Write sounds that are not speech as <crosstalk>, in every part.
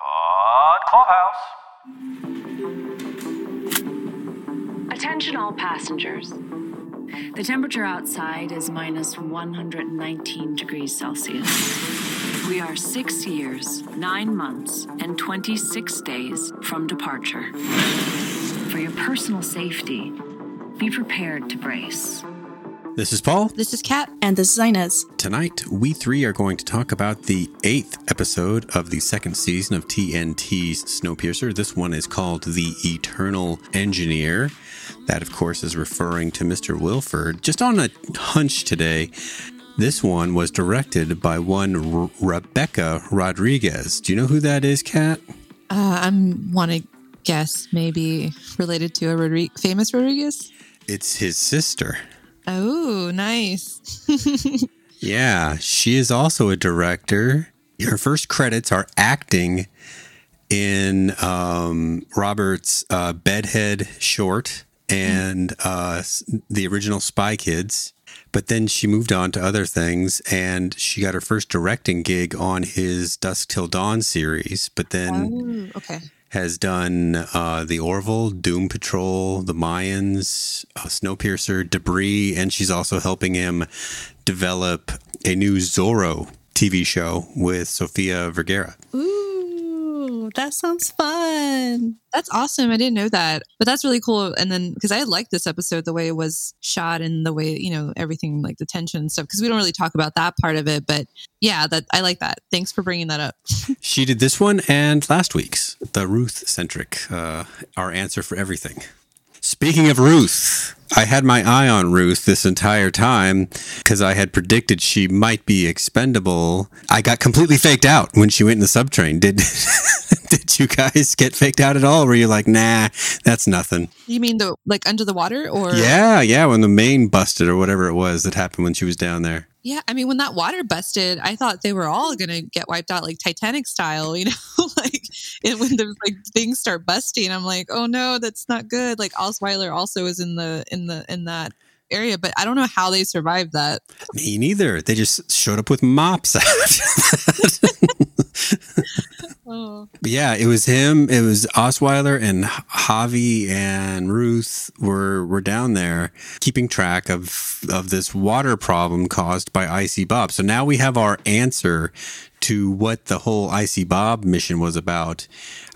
Pod Clubhouse. Attention all passengers. The temperature outside is minus 119 degrees Celsius. We are six years, nine months, and 26 days from departure. For your personal safety, be prepared to brace. This is Paul. This is Kat. And this is Inez. Tonight, we three are going to talk about the eighth episode of the second season of TNT's Snowpiercer. This one is called The Eternal Engineer. That, of course, is referring to Mr. Wilford. Just on a hunch today, this one was directed by one R- Rebecca Rodriguez. Do you know who that is, Kat? Uh, I want to guess maybe related to a Rodri- famous Rodriguez. It's his sister. Oh, nice. <laughs> Yeah, she is also a director. Her first credits are acting in um, Robert's uh, Bedhead short and uh, the original Spy Kids. But then she moved on to other things and she got her first directing gig on his Dusk Till Dawn series. But then oh, okay. Has done uh, the Orville, Doom Patrol, the Mayans, uh, Snowpiercer, Debris, and she's also helping him develop a new Zorro TV show with Sofia Vergara. Ooh, that sounds fun. That's awesome. I didn't know that, but that's really cool. And then because I liked this episode, the way it was shot and the way you know everything, like the tension and stuff. Because we don't really talk about that part of it, but yeah, that I like that. Thanks for bringing that up. <laughs> She did this one and last week's, the Ruth centric, uh, our answer for everything. Speaking of Ruth, I had my eye on Ruth this entire time because I had predicted she might be expendable. I got completely faked out when she went in the subtrain. Did <laughs> did you guys get faked out at all? Were you like, nah, that's nothing? You mean the like under the water or Yeah, yeah, when the main busted or whatever it was that happened when she was down there. Yeah, I mean, when that water busted, I thought they were all gonna get wiped out like Titanic style, <laughs> you know, like and when the like things start busting, I'm like, oh no, that's not good. Like Osweiler also is in the in the in that area, but I don't know how they survived that. Me neither. They just showed up with mops. <laughs> Oh, But yeah, it was him. It was Osweiler and Javi and Ruth were were down there keeping track of of this water problem caused by Icy Bob. So now we have our answer to what the whole Icy Bob mission was about.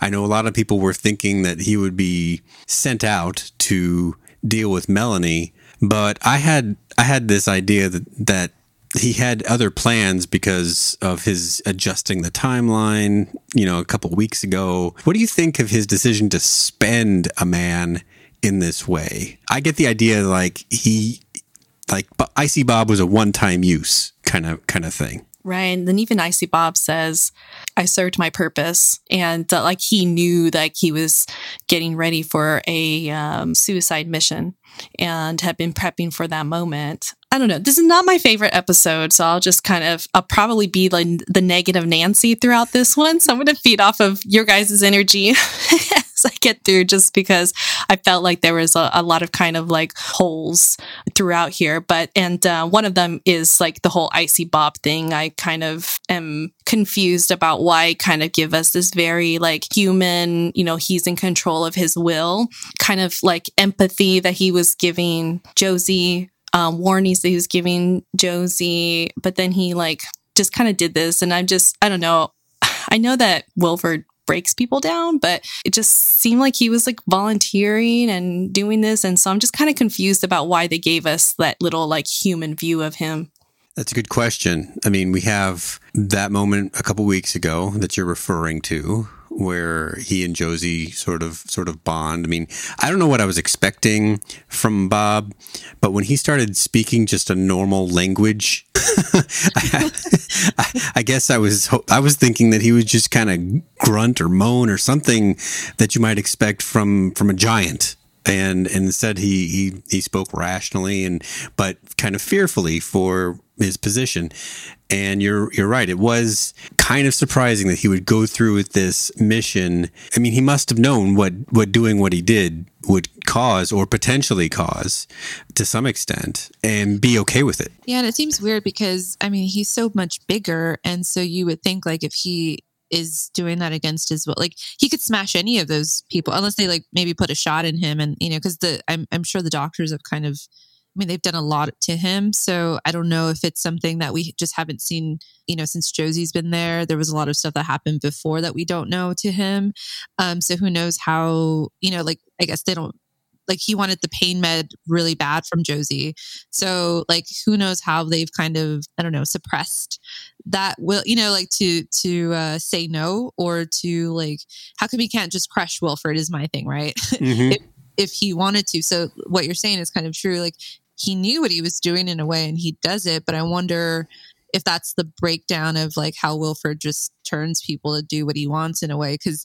I know a lot of people were thinking that he would be sent out to deal with Melanie, but I had I had this idea that that he had other plans because of his adjusting the timeline, you know, a couple weeks ago. What do you think of his decision to spend a man in this way? I get the idea like he like Icy Bob was a one-time use kind of kind of thing. Right. And then even Icy Bob says, I served my purpose. And uh, like he knew that he was getting ready for a um, suicide mission and had been prepping for that moment. I don't know. This is not my favorite episode. So I'll just kind of, I'll probably be like the negative Nancy throughout this one. So I'm going to feed off of your guys' energy <laughs> as I get through just because I felt like there was a, a lot of kind of like holes throughout here. But, and uh, one of them is like the whole Icy Bob thing. I kind of am confused about why kind of give us this very like human, you know, he's in control of his will, kind of like empathy that he was giving Josie, um, warnings that he was giving Josie. But then he like just kind of did this. And I'm just, I don't know. <sighs> I know that Wilford breaks people down, but it just seemed like he was like volunteering and doing this. And so I'm just kind of confused about why they gave us that little like human view of him. That's a good question. I mean, we have that moment a couple weeks ago that you're referring to where he and Josie sort of sort of bond. I mean, I don't know what I was expecting from Bob, but when he started speaking just a normal language, <laughs> I, I guess I was I was thinking that he would just kind of grunt or moan or something that you might expect from from a giant and, instead he, he he spoke rationally and but kind of fearfully for his position. And you're you're right. It was kind of surprising that he would go through with this mission. I mean, he must have known what what doing what he did would cause or potentially cause to some extent and be okay with it. Yeah, and it seems weird because I mean he's so much bigger, and so you would think like if he is doing that against his will. Like he could smash any of those people unless they like maybe put a shot in him and you know cuz the I'm I'm sure the doctors have kind of I mean they've done a lot to him so I don't know if it's something that we just haven't seen you know since Josie's been there there was a lot of stuff that happened before that we don't know to him um so who knows how you know like I guess they don't like he wanted the pain med really bad from Josie. So like who knows how they've kind of I don't know suppressed that will you know like to to uh, say no or to like how come he can't just crush Wilford is my thing right Mhm. <laughs> if, if he wanted to. So what you're saying is kind of true. Like he knew what he was doing in a way and he does it, but I wonder if that's the breakdown of like how Wilford just turns people to do what he wants in a way because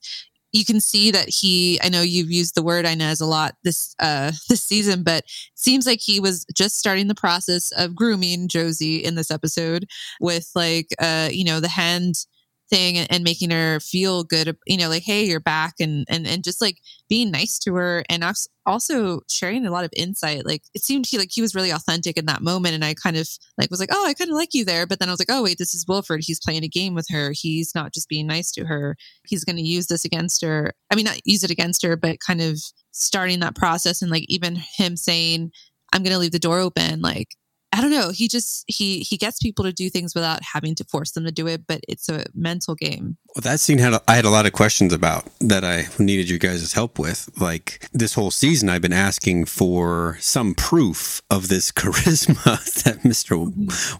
you can see that he I know you've used the word Inez a lot this uh <laughs> this season but seems like he was just starting the process of grooming Josie in this episode with like uh you know the hand thing and, and making her feel good you know like hey you're back and and and just like being nice to her and also sharing a lot of insight. Like it seemed he like he was really authentic in that moment and I kind of like was like oh I kind of like you there but then I was like oh wait this is Wilford he's playing a game with her. He's not just being nice to her. He's going to use this against her. I mean not use it against her but kind of starting that process and like even him saying I'm going to leave the door open like I don't know. He just he he gets people to do things without having to force them to do it, but it's a mental game. Well, that scene had a, I had a lot of questions about that I needed you guys' help with. Like this whole season, I've been asking for some proof of this <laughs> charisma that Mister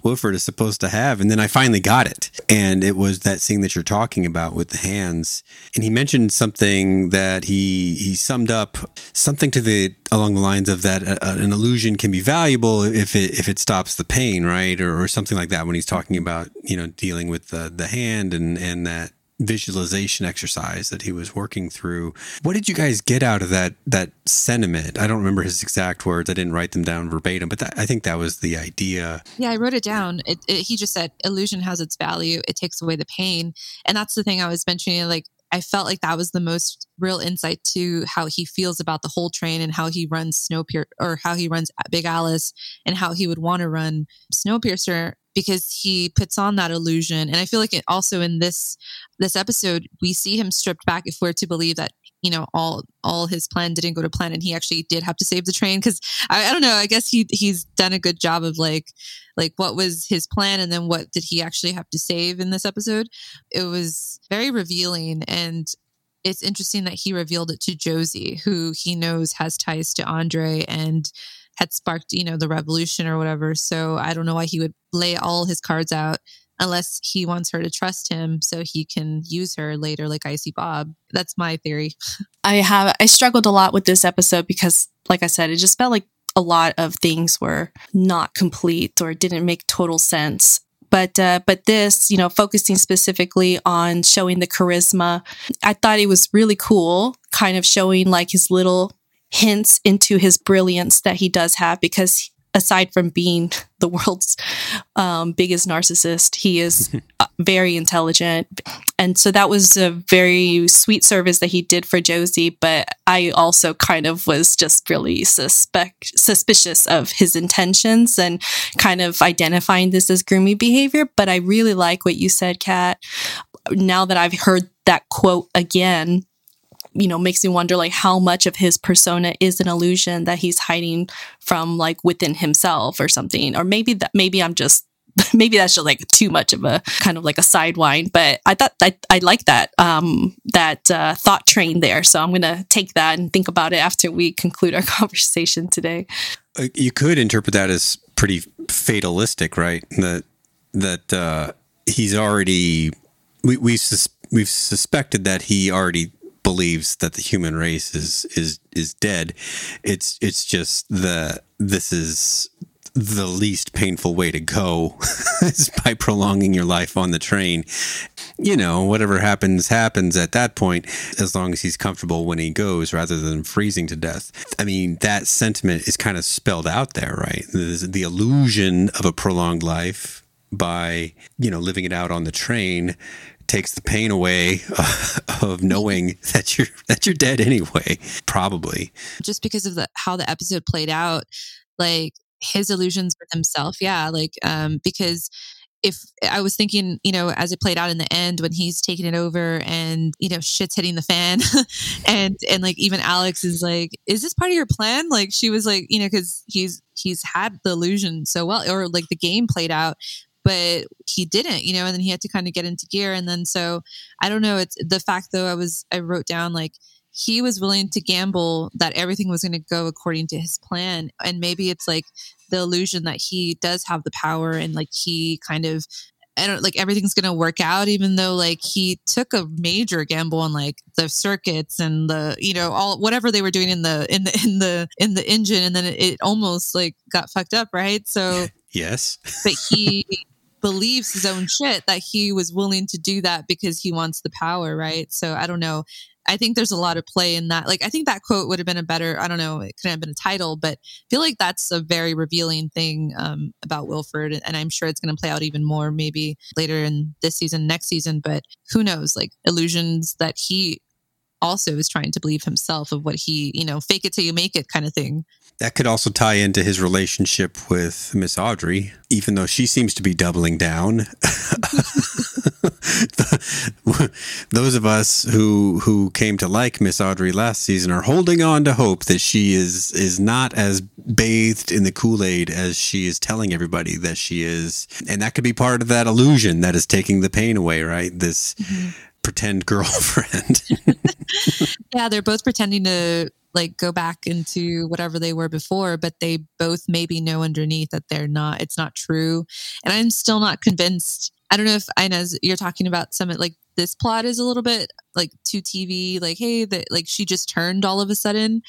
Wilford is supposed to have, and then I finally got it. And it was that scene that you're talking about with the hands. And he mentioned something that he he summed up something to the along the lines of that uh, an illusion can be valuable if it if stops the pain, right, or, or something like that. When he's talking about you know dealing with the the hand and and that visualization exercise that he was working through. What did you guys get out of that that sentiment? I don't remember his exact words. I didn't write them down verbatim, but that, I think that was the idea. Yeah, I wrote it down. It, it, he just said illusion has its value. It takes away the pain, and that's the thing I was mentioning. Like I felt like that was the most real insight to how he feels about the whole train and how he runs Snowpiercer or how he runs Big Alice and how he would want to run Snowpiercer because he puts on that illusion. And I feel like it also in this this episode we see him stripped back if we're to believe that you know all all his plan didn't go to plan and he actually did have to save the train. Because I, I don't know i guess he he's done a good job of like like what was his plan and then what did he actually have to save in this episode? It was very revealing and it's interesting that he revealed it to josie who he knows has ties to andre and had sparked you know the revolution or whatever. So i don't know why he would lay all his cards out unless he wants her to trust him so he can use her later like icy bob that's my theory I have I struggled a lot with this episode because like I said, it just felt like a lot of things were not complete or didn't make total sense. But uh, but this, you know, focusing specifically on showing the charisma, I thought it was really cool, kind of showing like his little hints into his brilliance that he does have because aside from being the world's um, biggest narcissist, he is <laughs> very intelligent. And so that was a very sweet service that he did for Josie. But I also kind of was just really suspect suspicious of his intentions and kind of identifying this as grooming behavior. But I really like what you said, Kat. Now that I've heard that quote again, you know makes me wonder like how much of his persona is an illusion that he's hiding from like within himself or something. Or maybe that maybe i'm just <laughs> maybe that's just like too much of a kind of like a sidewind. But i thought i, I like that um that uh, thought train there. So i'm gonna take that and think about it after we conclude our <laughs> conversation today. Uh, You could interpret that as pretty fatalistic, right? That that uh, he's already we we sus- we've suspected that he already believes that the human race is is is dead. It's it's just the this is the least painful way to go <laughs> is by prolonging your life on the train. You know, whatever happens, happens at that point, as long as he's comfortable when he goes rather than freezing to death. I mean, that sentiment is kind of spelled out there, right? The, the illusion of a prolonged life by, you know, living it out on the train takes the pain away <laughs> of knowing that you're that you're dead anyway probably just because of the how the episode played out like his illusions with himself yeah like um because if I was thinking, you know, as it played out in the end when he's taking it over and, you know, shit's hitting the fan <laughs> and, and like even Alex is like, is this part of your plan? Like she was like, you know, cause he's, he's had the illusion so well, or like the game played out, but he didn't, you know, and then he had to kind of get into gear. And then so I don't know. It's the fact though, I was, I wrote down like, he was willing to gamble that everything was going to go according to his plan. And maybe it's like the illusion that he does have the power and like he kind of I don't like everything's gonna work out, even though like he took a major gamble on like the circuits and the you know all whatever they were doing in the in the in the in the engine, and then it, it almost like got fucked up, right? So <laughs> yes, but he believes his own shit that he was willing to do that because he wants the power, right? So I don't know. I think there's a lot of play in that. Like, I think that quote would have been a better, I don't know, it could have been a title, but I feel like that's a very revealing thing um, about Wilford. And I'm sure it's going to play out even more maybe later in this season, next season. But who knows? Like, illusions that he also is trying to believe himself of what he, you know, fake it till you make it kind of thing. That could also tie into his relationship with Miss Audrey, even though she seems to be doubling down. <laughs> Those of us who who came to like Miss Audrey last season are holding on to hope that she is is not as bathed in the Kool-Aid as she is telling everybody that she is. And that could be part of that illusion that is taking the pain away, right? This mm-hmm pretend <laughs> girlfriend. <laughs> yeah, they're both pretending to like go back into whatever they were before, but they both maybe know underneath that they're not, it's not true. And I'm still not convinced. I don't know if Inez, you're talking about some like this plot is a little bit like too TV, like, hey, that like she just turned all of a sudden,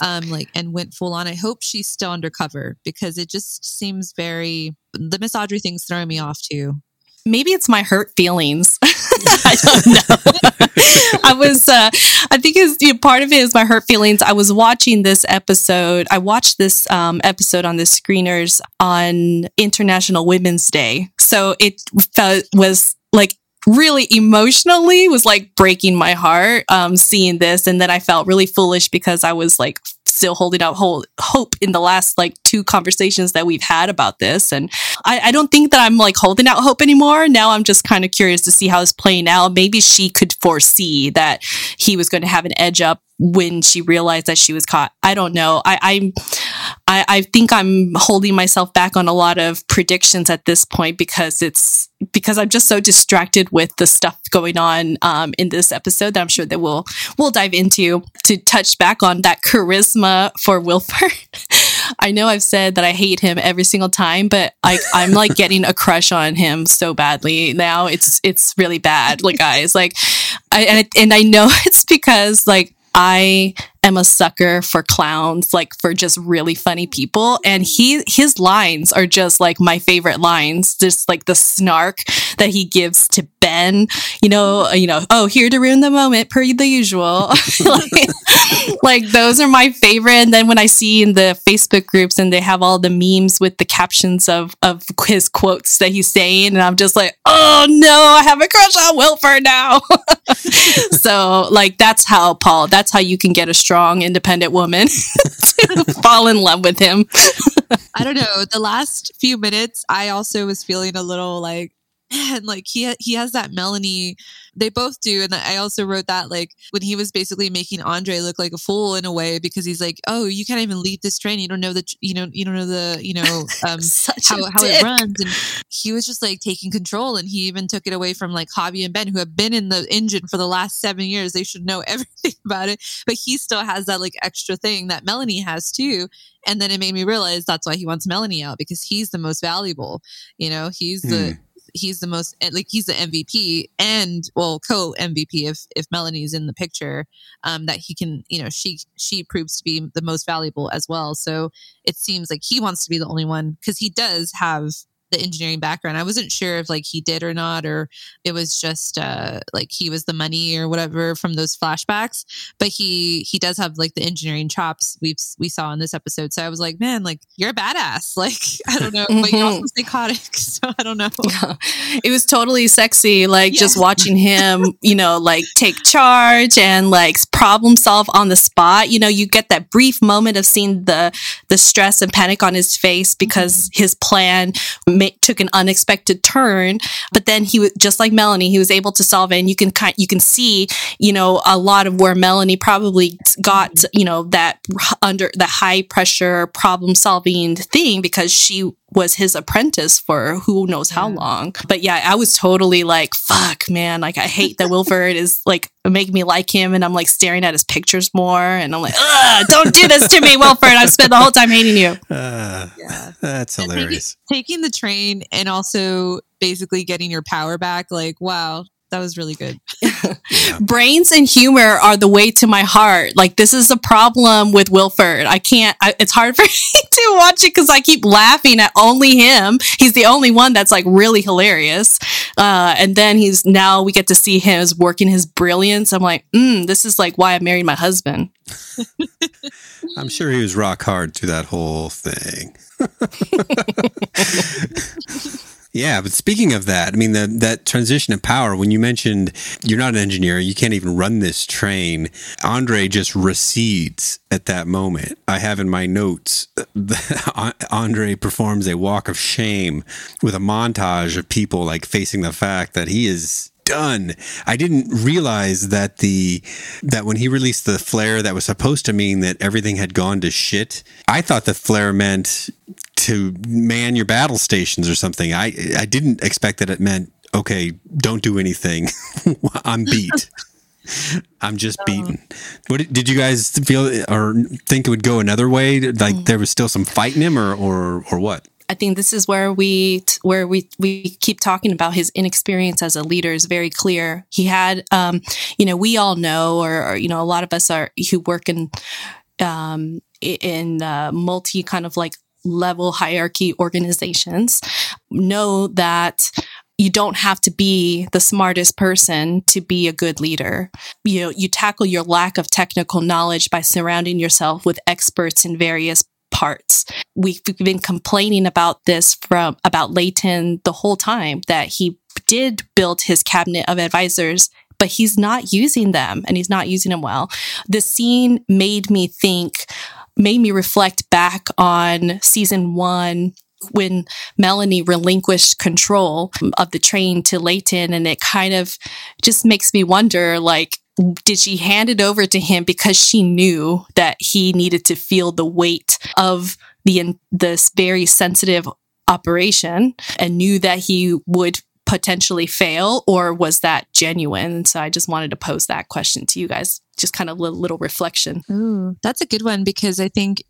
um, like and went full on. I hope she's still undercover because it just seems very the Miss Audrey thing's throwing me off too maybe it's my hurt feelings. <laughs> I don't know. I was, uh, I think it's you know, part of it is my hurt feelings. I was watching this episode. I watched this um, episode on the screeners on International Women's Day. So it felt, was like really emotionally was like breaking my heart um, seeing this and then i felt really foolish because i was like still holding out hope in the last like two conversations that we've had about this and I, I don't think that i'm like holding out hope anymore now i'm just kind of curious to see how it's playing out maybe she could foresee that he was going to have an edge up when she realized that she was caught. I don't know. I, I'm, I, I think I'm holding myself back on a lot of predictions at this point because it's because I'm just so distracted with the stuff going on um, in this episode that I'm sure that we'll we'll dive into to touch back on that charisma for Wilford. <laughs> I know I've said that I hate him every single time, but I, I'm like <laughs> getting a crush on him so badly now. It's it's really bad, like guys. Like, I and, and I know <laughs> it's because like I am a sucker for clowns, like for just really funny people. And he, his lines are just like my favorite lines, just like the snark that he gives to Ben, you know, uh, you know, oh, here to ruin the moment per the usual. like, <laughs> like those are my favorite. And then when I see in the Facebook groups and they have all the memes with the captions of, of his quotes that he's saying, and I'm just like, oh no, I have a crush on Wilford now. <laughs> so like that's how Paul, that's how you can get a strong, independent woman <laughs> to fall in love with him. I don't know. The last few minutes, I also was feeling a little like, <laughs> man, like he he has that Melanie they both do. And I also wrote that like when he was basically making Andre look like a fool in a way because he's like, oh, you can't even lead this train. You don't know the, you know, you don't know the, you know, <laughs> um, how, how it runs. And he was just like taking control. And he even took it away from like Javi and Ben, who have been in the engine for the last seven years. They should know <laughs> everything about it. But he still has that like extra thing that Melanie has too. And then it made me realize that's why he wants Melanie out because he's the most valuable. You know, he's the, hmm he's the most like he's the MVP and well co MVP if if Melanie's in the picture um that he can you know she she proves to be the most valuable as well. So it seems like he wants to be the only one because he does have the engineering background. I wasn't sure if like he did or not, or it was just uh, like he was the money or whatever from those flashbacks. But he he does have like the engineering chops we we saw in this episode. So I was like, man, like you're a badass. <laughs> Like I don't know, but you're also mm-hmm. psychotic. <laughs> So I don't know. Yeah. It was totally sexy, like yeah. just watching him, you know, like take charge and like problem solve on the spot. You know, you get that brief moment of seeing the the stress and panic on his face because mm-hmm. his plan ma- took an unexpected turn, but then he was just like Melanie, he was able to solve it. And you can kind, you can see, you know, a lot of where Melanie probably got, you know, that under the high pressure problem solving thing because she was his apprentice for who knows how long. But yeah, I was totally like, fuck, man. Like, I hate that Wilford is like making me like him. And I'm like staring at his pictures more. And I'm like, don't do this to me, Wilford. I've spent the whole time hating you. Uh, <laughs> yeah. That's hilarious. Taking, taking the train and also basically getting your power back. Like, wow, that was really good. <laughs> yeah. Brains and humor are the way to my heart. Like this is a problem with Wilford. I can't. I, it's hard <laughs> for me to watch it because I keep laughing at only him. He's the only one that's like really hilarious. Uh, and then he's now we get to see him as working his brilliance. I'm like, mm, this is like why I married my husband. <laughs> I'm sure he was rock hard through that whole thing. Yeah, but speaking of that, I mean the, that transition of power. When you mentioned you're not an engineer, you can't even run this train. Andre just recedes at that moment. I have in my notes <laughs> Andre performs a walk of shame with a montage of people like facing the fact that he is done. I didn't realize that the that when he released the flare that was supposed to mean that everything had gone to shit. I thought the flare meant to man your battle stations or something. I I didn't expect that it meant okay, don't do anything. <laughs> I'm beat. I'm just beaten. What did you guys feel or think it would go another way? Like mm. there was still some fight in him, or or or what? I think this is where we where we we keep talking about his inexperience as a leader is very clear. He had, um, you know, we all know, or, or, you know, a lot of us are who work in um, in uh, multi kind of like level hierarchy organizations know that you don't have to be the smartest person to be a good leader. You know, you tackle your lack of technical knowledge by surrounding yourself with experts in various parts. We've been complaining about this from about Layton the whole time that he did build his cabinet of advisors but he's not using them and he's not using them well. The scene made me think made me reflect back on season one when Melanie relinquished control of the train to Layton. And it kind of just makes me wonder, like, did she hand it over to him because she knew that he needed to feel the weight of the this very sensitive operation and knew that he would potentially fail or was that genuine so i just wanted to pose that question to you guys just kind of a little, little reflection. Ooh, that's a good one because I think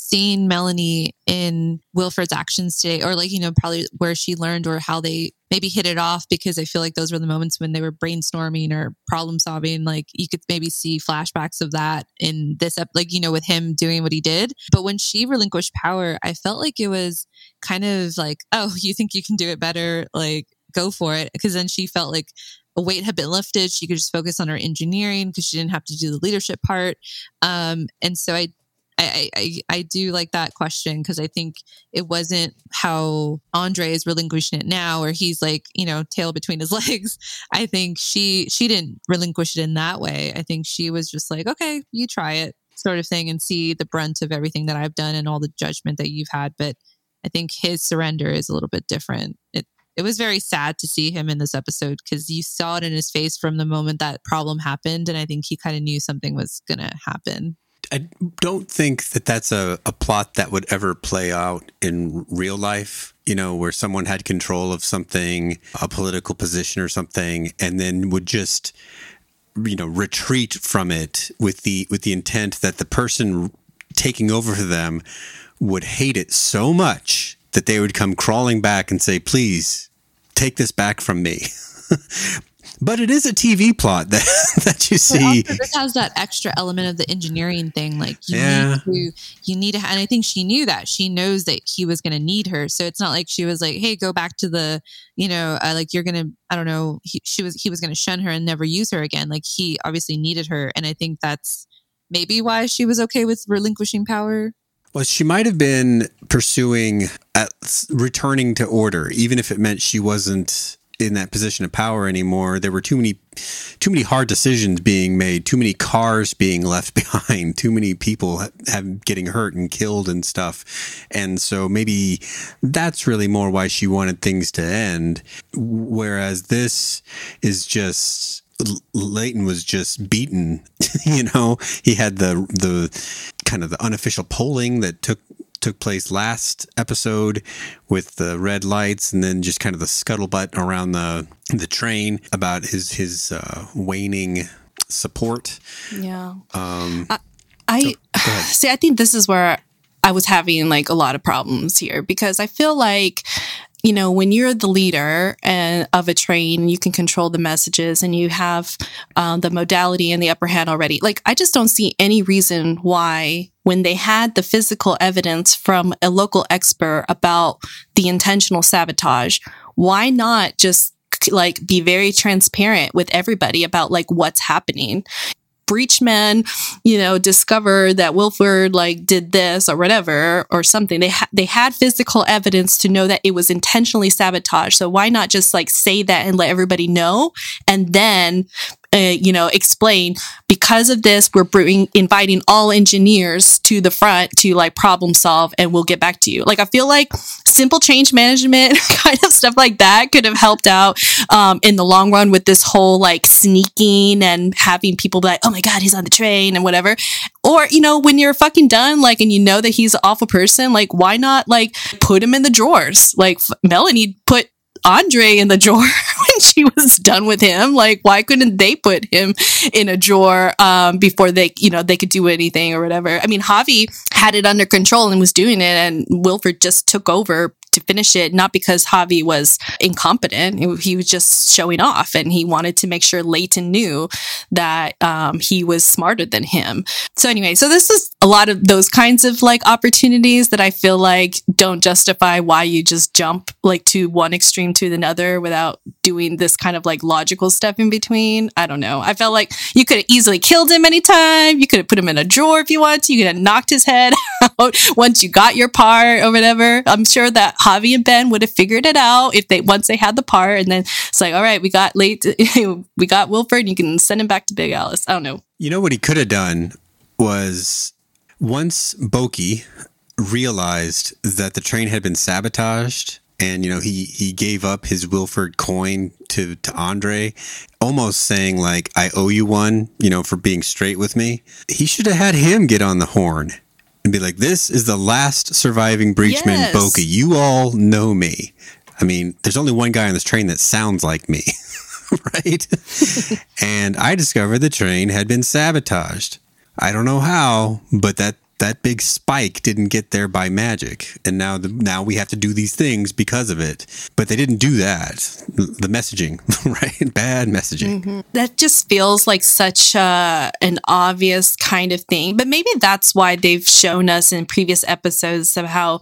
seeing Melanie in Wilford's actions today, or like, you know, probably where she learned or how they maybe hit it off, because I feel like those were the moments when they were brainstorming or problem solving. Like, you could maybe see flashbacks of that in this, ep- like, you know, with him doing what he did. But when she relinquished power, I felt like it was kind of like, oh, you think you can do it better? Like, go for it. Because then she felt like a weight had been lifted. She could just focus on her engineering because she didn't have to do the leadership part. Um, and so I, I, I, I do like that question because I think it wasn't how Andre is relinquishing it now, where he's like, you know, tail between his <laughs> legs. I think she she didn't relinquish it in that way. I think she was just like, okay, you try it, sort of thing, and see the brunt of everything that I've done and all the judgment that you've had. But I think his surrender is a little bit different. It it was very sad to see him in this episode because you saw it in his face from the moment that problem happened. And I think he kind of knew something was going to happen. I don't think that that's a, a plot that would ever play out in real life, you know, where someone had control of something, a political position or something, and then would just, you know, retreat from it with the with the intent that the person taking over for them would hate it so much that they would come crawling back and say, please take this back from me. <laughs> but it is a TV plot that <laughs> that you see. This has that extra element of the engineering thing. Like you yeah. need to, you need to, and I think she knew that. She knows that he was going to need her. So it's not like she was like, "Hey, go back to the, you know, uh, like you're going to, I don't know." He, she was, he was going to shun her and never use her again. Like he obviously needed her, and I think that's maybe why she was okay with relinquishing power well, she might have been pursuing uh, returning to order, even if it meant she wasn't in that position of power anymore. There were too many too many hard decisions being made, too many cars being <laughs> left behind, too many people have getting hurt and killed and stuff. And so maybe that's really more why she wanted things to end. Whereas this is just Layton was just beaten. <laughs> you know, he had the the kind of the unofficial polling that took took place last episode with the red lights and then just kind of the scuttlebutt around the the train about his his uh, waning support. Yeah. Um, I, I oh, <sighs> see. I think this is where I was having like a lot of problems here because I feel like you know, when you're the leader and of a train, you can control the messages and you have um, the modality and the upper hand already. Like, I just don't see any reason why, when they had the physical evidence from a local expert about the intentional sabotage, why not just like be very transparent with everybody about like what's happening breachmen, you know, discover that Wilford like did this or whatever or something. They ha- they had physical evidence to know that it was intentionally sabotaged. So why not just like say that and let everybody know and then uh, you know, explain because of this, we're bring, inviting all engineers to the front to like problem solve and we'll get back to you. Like, I feel like simple change management <laughs> kind of stuff like that could have helped out um, in the long run with this whole like sneaking and having people be like, oh my God, he's on the train and whatever. Or, you know, when you're fucking done, like, and you know that he's an awful person, like, why not like put him in the drawers? Like, Melanie put Andre in the drawer <laughs> when she was done with him. Like, why couldn't they put him in a drawer um, before they, you know, they could do anything or whatever? I mean, Javi had it under control and was doing it, and Wilford just took over to finish it, not because Javi was incompetent. He was just showing off and he wanted to make sure Layton knew that um, he was smarter than him. So, anyway, so this is a lot of those kinds of like opportunities that I feel like don't justify why you just jump like to one extreme to another without doing this kind of like logical stuff in between. I don't know. I felt like you could have easily killed him anytime. You could have put him in a drawer if you wanted to. You could have knocked his head <laughs> out once you got your part or whatever. I'm sure that Javi and Ben would have figured it out if they once they had the part, and then it's like, all right, we got late, <laughs> we got Wilford. You can send him back to Big Alice. I don't know. You know what he could have done was once Boki realized that the train had been sabotaged and you know he he gave up his Wilford coin to to Andre, almost saying like I owe you one, you know, for being straight with me. He should have had him get on the horn and be like, "This is the last surviving breachman, yes. Boki. You all know me. I mean, there's only one guy on this train that sounds like me, <laughs> right?" and I discovered the train had been sabotaged. I don't know how, but that that big spike didn't get there by magic. And now the, now we have to do these things because of it. But they didn't do that. The messaging <laughs> right? Bad messaging. Mm-hmm. that just feels like such a, an obvious kind of thing. But maybe that's why they've shown us in previous episodes of how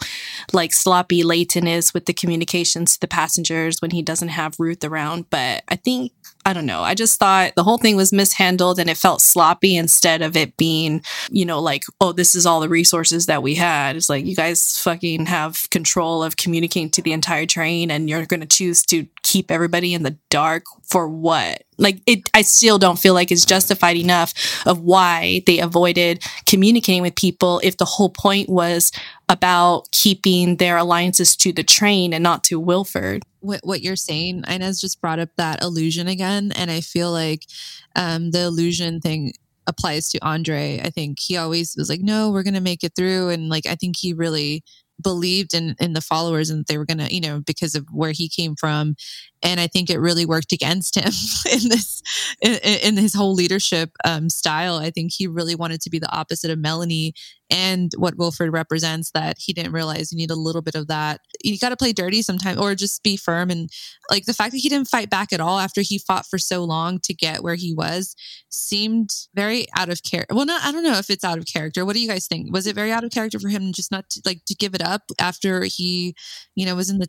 like sloppy Layton is with the communications to the passengers when he doesn't have Ruth around. But I think I don't know. I just thought the whole thing was mishandled and it felt sloppy instead of it being, you know, like, oh, this is all the resources that we had. It's like, you guys fucking have control of communicating to the entire train and you're going to choose to keep everybody in the dark for what? Like, it, I still don't feel like it's justified enough of why they avoided communicating with people if the whole point was about keeping their alliances to the train and not to Wilford what, what you're saying, Inez just brought up that illusion again. And I feel like um, the illusion thing applies to Andre. I think he always was like, no, we're going to make it through. And like, I think he really believed in in the followers and they were gonna you know because of where he came from and i think it really worked against him <laughs> in this in, in his whole leadership um, style. I think he really wanted to be the opposite of melanie and what Wilford represents that he didn't realize you need a little bit of that. You got to play dirty sometimes or just be firm. And like the fact that he didn't fight back at all after he fought for so long to get where he was seemed very out of character well not i don't know if it's out of character. What do you guys think? Was it very out of character for him just not to, like to give it up after he you know was in the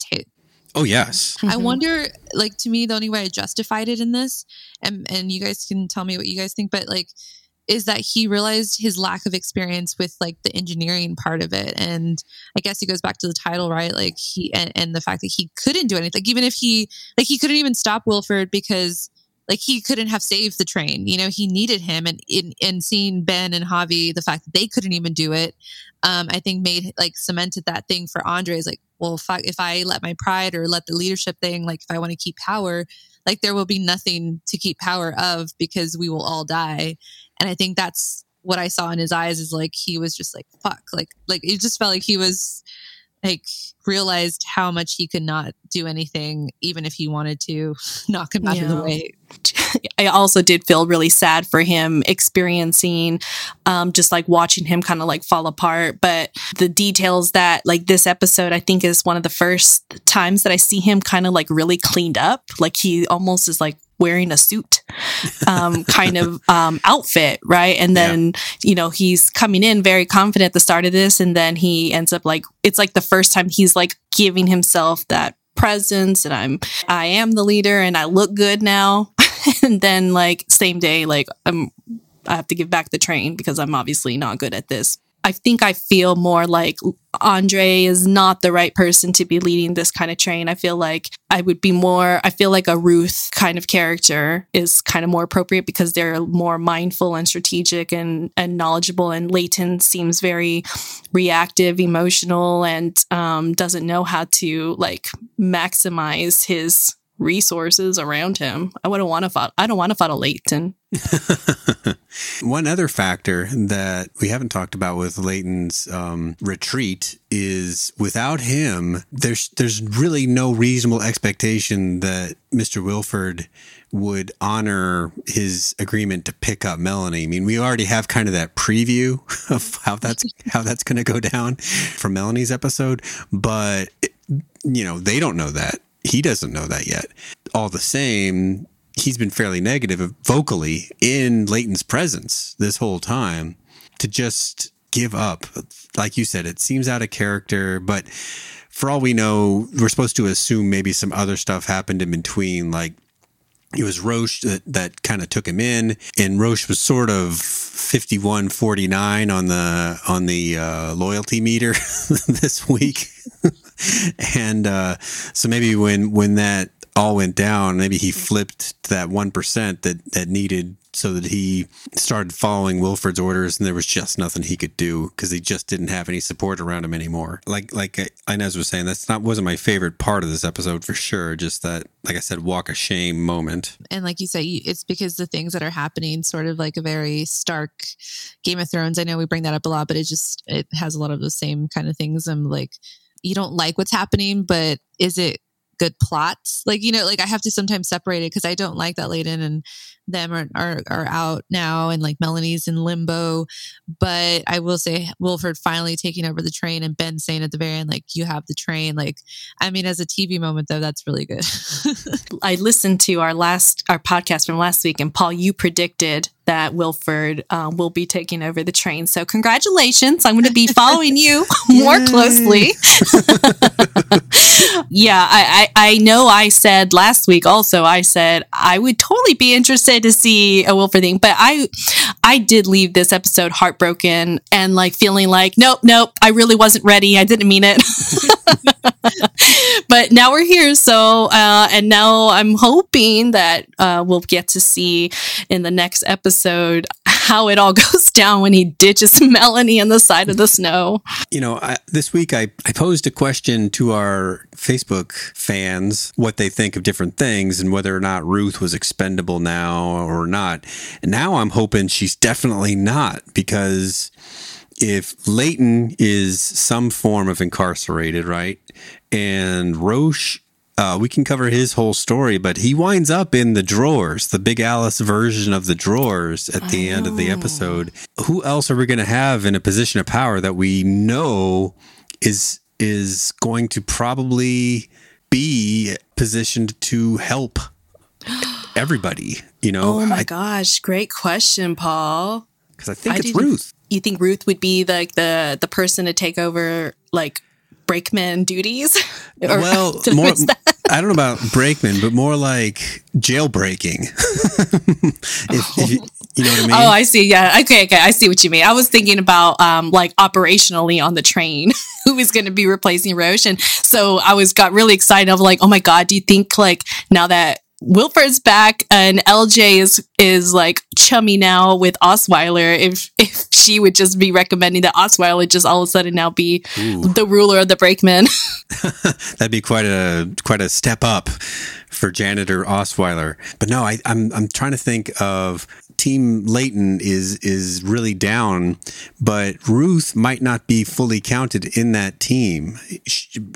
Oh yes. Mm-hmm. I wonder, like to me, the only way I justified it in this, and and you guys can tell me what you guys think, but like is that he realized his lack of experience with like the engineering part of it. And I guess it goes back to the title, right? Like he, and, and the fact that he couldn't do anything. Like even if he, like he couldn't even stop Wilford because like he couldn't have saved the train. You know, he needed him, and in and seeing Ben and Javi, the fact that they couldn't even do it, um, I think made like cemented that thing for Andre. Is like, well, I, if I let my pride or let the leadership thing, like if I want to keep power, like there will be nothing to keep power of because we will all die. And I think that's what I saw in his eyes is like he was just like fuck, like like it just felt like he was like realized how much he could not do anything even if he wanted to <laughs> knock him out yeah. of the way <laughs> i also did feel really sad for him experiencing um, just like watching him kind of like fall apart but the details that like this episode i think is one of the first times that i see him kind of like really cleaned up like he almost is like wearing a suit um, <laughs> kind of um, outfit, right? And then, yeah. you know, he's coming in very confident at the start of this. And then he ends up like, it's like the first time he's like giving himself that presence and I'm, I am the leader and I look good now. <laughs> and then like same day, like I'm, I have to give back the train because I'm obviously not good at this. I think I feel more like Andre is not the right person to be leading this kind of train. I feel like I would be more, I feel like a Ruth kind of character is kind of more appropriate because they're more mindful and strategic and, and knowledgeable. And Layton seems very reactive, emotional, and um, doesn't know how to like maximize his resources around him. I wouldn't want to fight. I don't want to fight a Layton. <laughs> One other factor that we haven't talked about with Layton's um, retreat is without him, there's there's really no reasonable expectation that Mr. Wilford would honor his agreement to pick up Melanie. I mean, we already have kind of that preview <laughs> of how that's how that's going to go down for Melanie's episode, but you know they don't know that he doesn't know that yet. All the same, he's been fairly negative vocally in Layton's presence this whole time to just give up. Like you said, it seems out of character, but for all we know, we're supposed to assume maybe some other stuff happened in between, like it was Roche that, that kind of took him in, and Roche was sort of 51 49 on the on the uh, loyalty meter <laughs> this week. <laughs> and uh, so maybe when when that all went down, maybe he flipped to that one percent that that needed so that he started following Wilford's orders, and there was just nothing he could do because he just didn't have any support around him anymore. Like like Inez was saying, that's not wasn't my favorite part of this episode for sure. Just that, like I said, walk of shame moment. And like you say, it's because the things that are happening, sort of like a very stark Game of Thrones. I know we bring that up a lot, but it just it has a lot of the same kind of things. I'm like you don't like what's happening, but is it good plots? Like, you know, like I have to sometimes separate it because I don't like that Layton and them are, are, are out now and like Melanie's in limbo. But I will say Wilford finally taking over the train and Ben saying at the very end, like, you have the train. Like, I mean, as a TV moment though, that's really good. <laughs> I listened to our last, our podcast from last week and Paul, you predicted that Wilford um, will be taking over the train. So congratulations. I'm going to be <laughs> following you more closely. <laughs> yeah, I, I, I know I said last week also, I said I would totally be interested to see a Wilford thing, but I I did leave this episode heartbroken and like feeling like, nope, nope, I really wasn't ready. I didn't mean it. <laughs> but now we're here. So, uh, and now I'm hoping that uh, we'll get to see in the next episode how it all <laughs> goes down when he ditches <laughs> Melanie on the side of the snow. You know, I, this week I, I posed a question to our Facebook fans what they think of different things and whether or not Ruth was expendable now or not. And now I'm hoping she's definitely not because if Layton is some form of incarcerated, right? And Roche uh, we can cover his whole story, but he winds up in the drawers, the Big Alice version of the drawers at the end of the episode. Who else are we going to have in a position of power that we know is is going to probably be positioned to help everybody? You know? Oh my I, gosh, great question, Paul. Because I think I it's Ruth. You think Ruth would be like the the person to take over like brakeman duties? <laughs> well, <laughs> more, <laughs> I don't know about brakeman, but more like jailbreaking. if, if you, you know what I mean? Oh, I see. Yeah. Okay. Okay. I see what you mean. I was thinking about um, like operationally on the train, who is going to be replacing Roche, and so I was got really excited. of like, oh my god, do you think like now that Wilford's back and LJ is is like chummy now with Osweiler. If if she would just be recommending that Osweiler just all of a sudden now be Ooh. the ruler of the brakemen. <laughs> That'd be quite a quite a step up for janitor Osweiler. But no, I, I'm I'm trying to think of Team Layton is is really down, but Ruth might not be fully counted in that team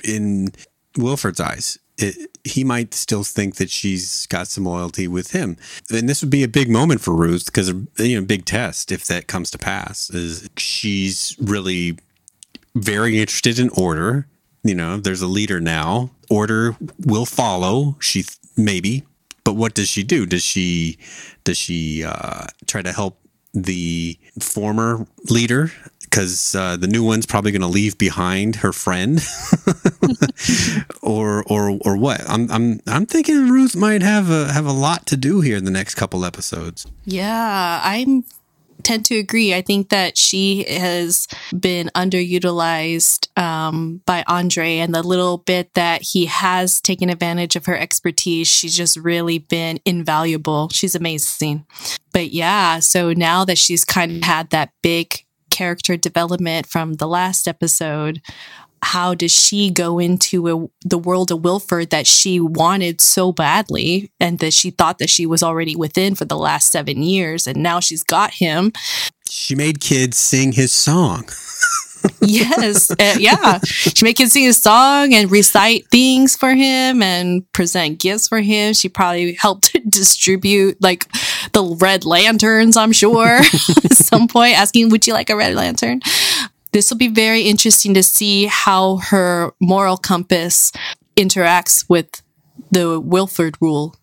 in Wilford's eyes. It, he might still think that she's got some loyalty with him. And this would be a big moment for Ruth because, you know, big test if that comes to pass is she's really very interested in order. You know, there's a leader now. Order will follow. She maybe, but what does she do? Does she does she uh, try to help the former leader because uh, the new one's probably going to leave behind her friend, <laughs> or or or what? I'm I'm I'm thinking Ruth might have a have a lot to do here in the next couple episodes. Yeah, I'm tend to agree. I think that she has been underutilized um, by Andre, and the little bit that he has taken advantage of her expertise, she's just really been invaluable. She's amazing. But yeah, so now that she's kind of had that big character development from the last episode. How does she go into a, the world of Wilford that she wanted so badly and that she thought that she was already within for the last seven years? And now she's got him. She made kids sing his song. <laughs> yes, uh, yeah. She made kids sing his song and recite things for him and present gifts for him. She probably helped <laughs> distribute like the red lanterns. I'm sure <laughs> at some point, asking, "Would you like a red lantern?" This will be very interesting to see how her moral compass interacts with the Wilford rule.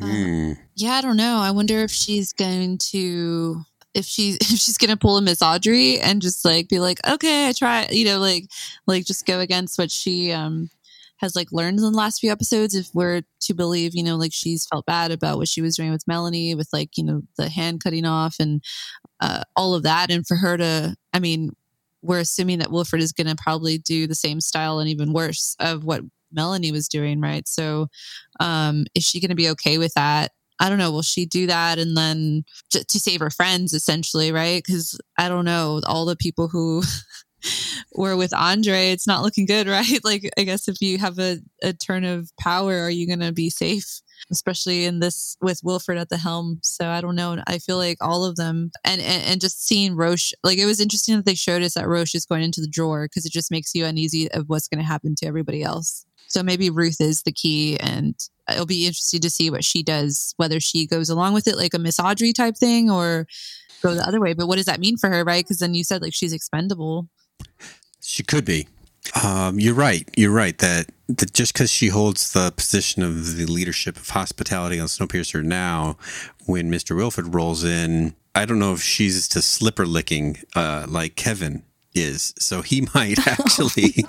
Mm. yeah, I don't know. I wonder if she's going to if she <laughs> if she's gonna pull a Miss Audrey and just like be like, okay, I try, you know, like like just go against what she um has like learned in the last few episodes. If we're to believe, you know, like she's felt bad about what she was doing with Melanie, with like you know the hand cutting off and uh, all of that, and for her to, I mean, we're assuming that wilford is going to probably do the same style and even worse of what Melanie was doing, right? So, um, is she going to be okay with that? I don't know. Will she do that and then to, to save her friends, essentially, right? Because I don't know. All the people who <laughs> <laughs> were with Andre, it's not looking good, <laughs> right? Like, I guess if you have a, a turn of power, are you going to be safe? Especially in this with Wilford at the helm. So I don't know. I feel like all of them and, and, and just seeing Roche, like it was interesting that they showed us that Roche is going into the drawer because it just makes you uneasy of what's going to happen to everybody else. So maybe Ruth is the key and it'll be interesting to see what she does, whether she goes along with it like a Miss Audrey type thing or go the other way. But what does that mean for her, right? Because then you said like she's expendable. She could be. Um, you're right. You're right that, that just because she holds the position of the leadership of hospitality on Snowpiercer now, when Mr. Wilford rolls in, I don't know if she's to slipper licking uh, like Kevin is. So he <laughs> might <laughs> actually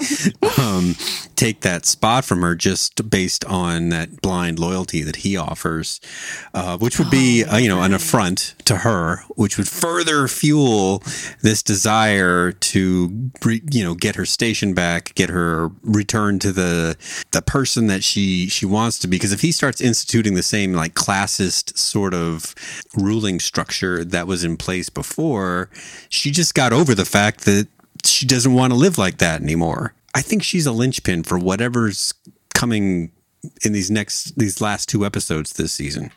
um, take that spot from her just based on that blind loyalty that he offers, uh, which would be, uh, you know, an affront to her, which would further fuel this desire to, you know, get her station back, get her returned to the the person that she she wants to be. Because if he starts instituting the same like classist sort of ruling structure that was in place before, she just got over the fact that she doesn't want to live like that anymore. I think she's a linchpin for whatever's coming in these next these last two episodes this season.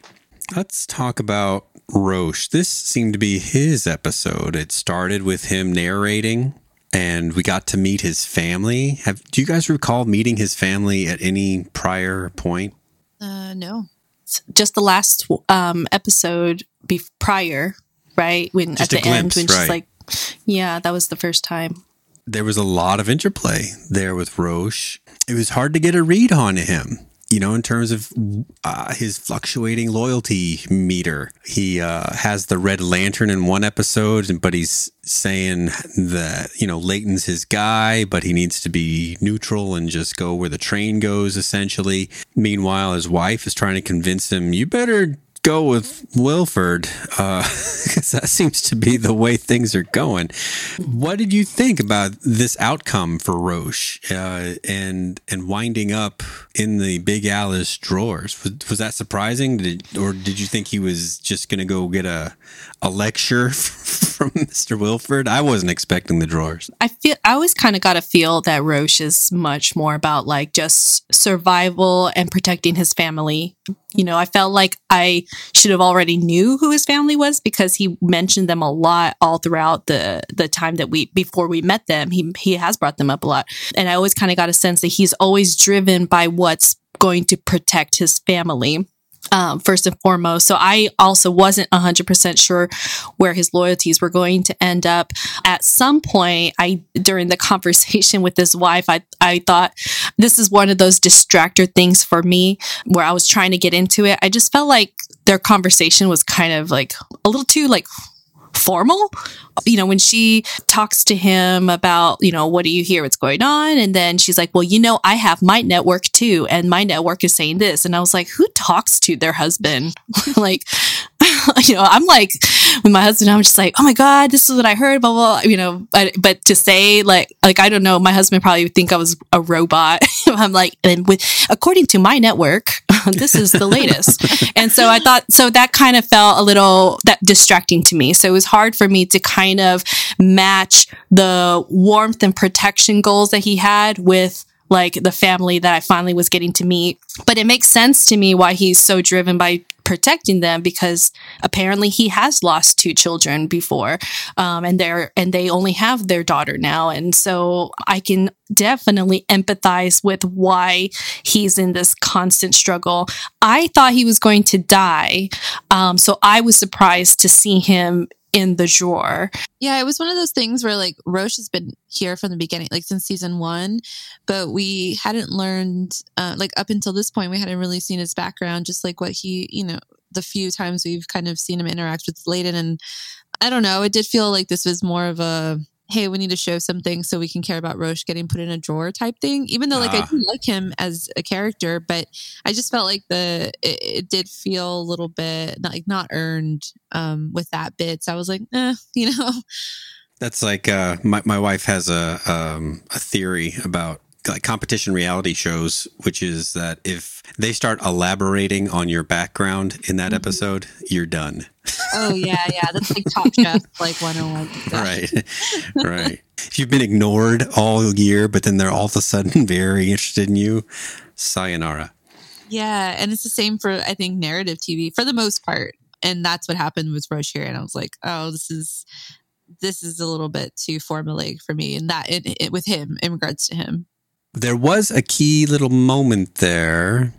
Let's talk about Roche. This seemed to be his episode. It started with him narrating and we got to meet his family. Have do you guys recall meeting his family at any prior point? Uh no. Just the last um, episode be- prior, right? When Just at the glimpse, end when right. she's like yeah, that was the first time. There was a lot of interplay there with Roche. It was hard to get a read on him. you know, in terms of uh, his fluctuating loyalty meter. He uh, has the Red Lantern in one episode, but he's saying that, you know, Layton's his guy, but he needs to be neutral and just go where the train goes, essentially. Meanwhile, his wife is trying to convince him, you better go with Wilford <laughs> because that seems to be the way things are going. What did you think about this outcome for Roche uh, and and winding up in the Big Alice drawers? Was, was that surprising, did, or did you think he was just going to go get a a lecture <laughs> from <laughs> Mr. Wilford? I wasn't expecting the drawers. I feel I always kind of got a feel that Roche is much more about like just survival and protecting his family. You know, I felt like I should have already knew who his family was because he mentioned them a lot all throughout the the time that we before we met them. He he has brought them up a lot, and I always kind of got a sense that he's always driven by what's going to protect his family um, first and foremost. So I also wasn't 100% sure where his loyalties were going to end up. At some point, I during the <laughs> conversation with his wife, I, I thought this is one of those distractor things for me where I was trying to get into it. I just felt like their conversation was kind of like a little too like formal. You know, when she talks to him about, you know, what do you hear? What's going on? And then she's like, well, you know, I have my network too. And my network is saying this. And I was like, who talks to their husband? <laughs> like, <laughs> you know, I'm like, with my husband, I'm just like, oh my God, this is what I heard, blah, blah, blah. you know, but, but to say like, like, I don't know, my husband probably would think I was a robot. <laughs> I'm like, and with, according to my network, <laughs> this is the latest. and so I thought, so that kind of felt a little that distracting to me. So it was hard for me to kind of match the warmth and protection goals that he had with like the family that I finally was getting to meet. But it makes sense to me why he's so driven by protecting them because apparently he has lost two children before, um, and they're and they only have their daughter now, and so I can definitely empathize with why he's in this constant struggle. I thought he was going to die, um, so I was surprised to see him in the drawer. Yeah, it was one of those things where like Roche has been here from the beginning, like since season one, but we hadn't learned, uh, like up until this point, we hadn't really seen his background, just like what he, you know, the few times we've kind of seen him interact with Layton. And I don't know, it did feel like this was more of a, hey, we need to show something so we can care about Roche getting put in a drawer type thing. Even though like I do like him as a character, but I just felt like the it, it did feel a little bit not, like not earned um, with that bit. So I was like, eh, <laughs> you know. That's like uh, my my wife has a um, a theory about like competition reality shows, which is that if they start elaborating on your background in that mm-hmm. episode, you're done. Oh yeah, yeah, that's like Top Chef, like 101. <laughs> Right, right. If you've been ignored all year, but then they're all of a sudden <laughs> very interested in you, sayonara. Yeah, and it's the same for I think narrative TV for the most part, and that's what happened with Roche here. And I was like, oh, this is this is a little bit too formulaic for me, and that it, it, with him in regards to him. There was a key little moment there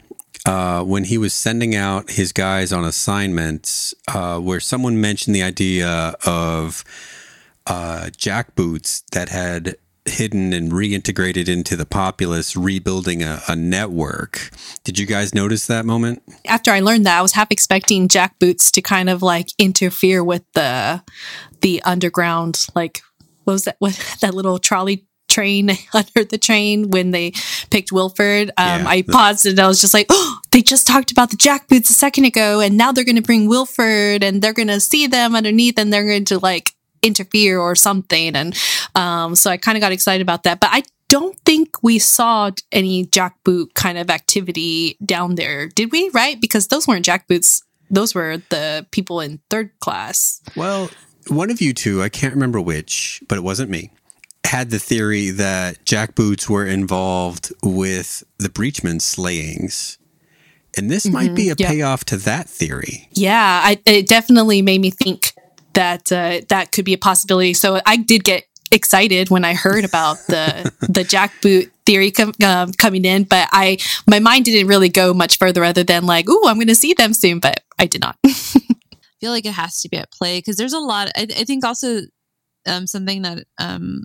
uh, when he was sending out his guys on assignments uh, where someone mentioned the idea of uh, jackboots that had hidden and reintegrated into the populace, rebuilding a, a, network. Did you guys notice that moment? After I learned that, I was half expecting jackboots to kind of like interfere with the the underground, like what was that? What <laughs> that little trolley train <laughs> under the train when they picked Wilford. Um, yeah, I paused and I was just like, oh, <gasps> they just talked about the jackboots a second ago, and now they're going to bring Wilford, and they're going to see them underneath, and they're going to like interfere or something. And um, so I kind of got excited about that, but I don't think we saw any jackboot kind of activity down there, did we? Right? Because those weren't jackboots; those were the people in third class. Well. One of you two, I can't remember which, but it wasn't me had the theory that jackboots were involved with the Breachman slayings. And this mm-hmm. might be a payoff to that theory. Yeah, I, it definitely made me think that uh, that could be a possibility. So I did get excited when I heard about the <laughs> the jackboot theory com- um, coming in, but I my mind didn't really go much further other than like, "Ooh, I'm going to see them soon," but I did not. <laughs> I feel like it has to be at play because there's a lot. I, I think also um, something that um,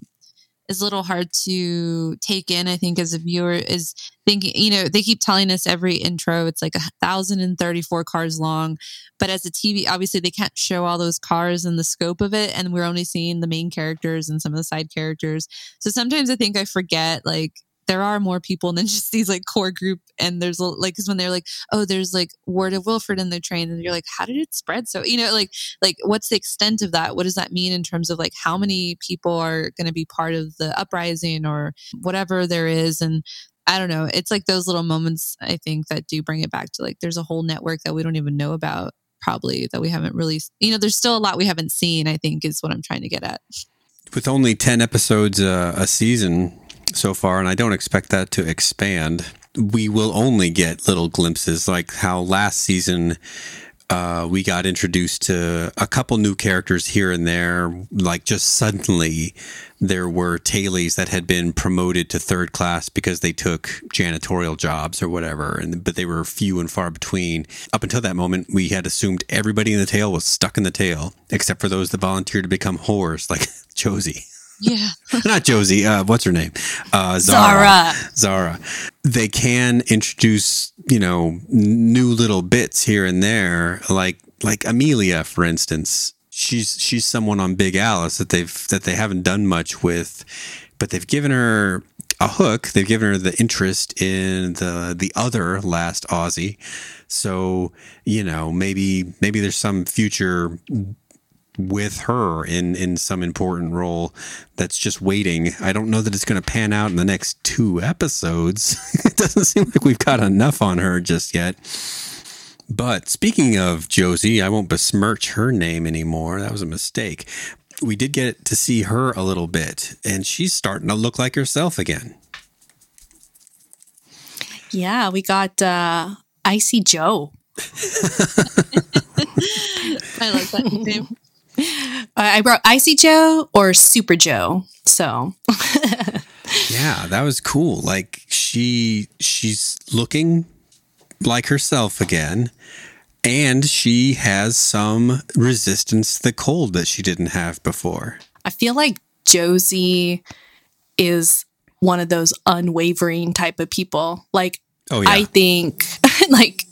is a little hard to take in, I think, as a viewer, is thinking, you know, they keep telling us every intro, it's like a thousand and thirty-four cars long. But as a TV, obviously they can't show all those cars and the scope of it. And we're only seeing the main characters and some of the side characters. So sometimes I think I forget like there are more people than <laughs> just these like core group. And there's like, because when they're like, oh, there's like word of Wilford in the train, and you're like, how did it spread? So, you know, like, like what's the extent of that? What does that mean in terms of like how many people are going to be part of the uprising or whatever there is? And I don't know. It's like those little moments, I think, that do bring it back to like there's a whole network that we don't even know about, probably that we haven't really, you know, there's still a lot we haven't seen, I think, is what I'm trying to get at. With only 10 episodes uh, a season, so far, and I don't expect that to expand. We will only get little glimpses, like how last season uh, we got introduced to a couple new characters here and there. Like just suddenly, there were tailies that had been promoted to third class because they took janitorial jobs or whatever, and but they were few and far between. Up until that moment, we had assumed everybody in the tail was stuck in the tail, except for those that volunteered to become whores, like <laughs> Josie. Yeah. <laughs> Not Josie. Uh, what's her name? Uh, Zara. Zara. They can introduce, you know, new little bits here and there, like like Amelia, for instance. She's she's someone on Big Alice that they've that they haven't done much with, but they've given her a hook. They've given her the interest in the the other last Aussie. So you know, maybe maybe there's some future with her in in some important role that's just waiting. I don't know that it's going to pan out in the next two episodes. <laughs> it doesn't seem like we've got enough on her just yet. But speaking of Josie, I won't besmirch her name anymore. That was a mistake. We did get to see her a little bit, and she's starting to look like herself again. Yeah, we got uh, Icy Joe. <laughs> <laughs> I like that name. I brought Icy Joe or Super Joe. So <laughs> yeah, that was cool. Like she she's looking like herself again. And she has some resistance to the cold that she didn't have before. I feel like Josie is one of those unwavering type of people. Like oh, yeah. I think <laughs> like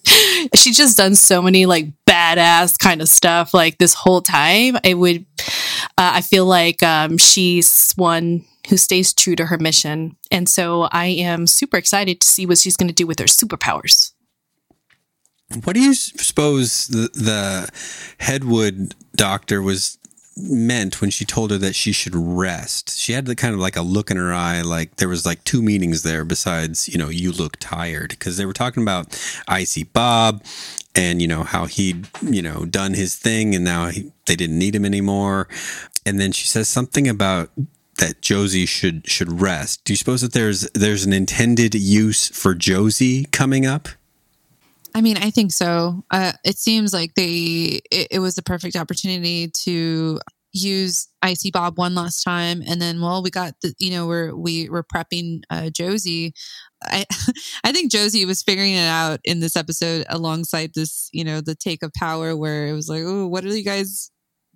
she's just done so many like badass kind of stuff like this whole time. It would, uh, I feel like um, she's one who stays true to her mission. And so I am super excited to see what she's going to do with her superpowers. What do you suppose the, the Headwood doctor was meant when she told her that she should rest. She had the kind of like a look in her eye, like there was like two meanings there besides, you know, you look tired. Because they were talking about Icy Bob and, you know, how he'd, you know, done his thing and now he, they didn't need him anymore. And then she says something about that Josie should should rest. Do you suppose that there's there's an intended use for Josie coming up? I mean, I think so. Uh, it seems like they it, it, was the perfect opportunity to use Icy Bob one last time, and then well, we got the you know we're we were prepping uh, Josie. I <laughs> I think Josie was figuring it out in this episode alongside this you know the take of power where it was like oh what are you guys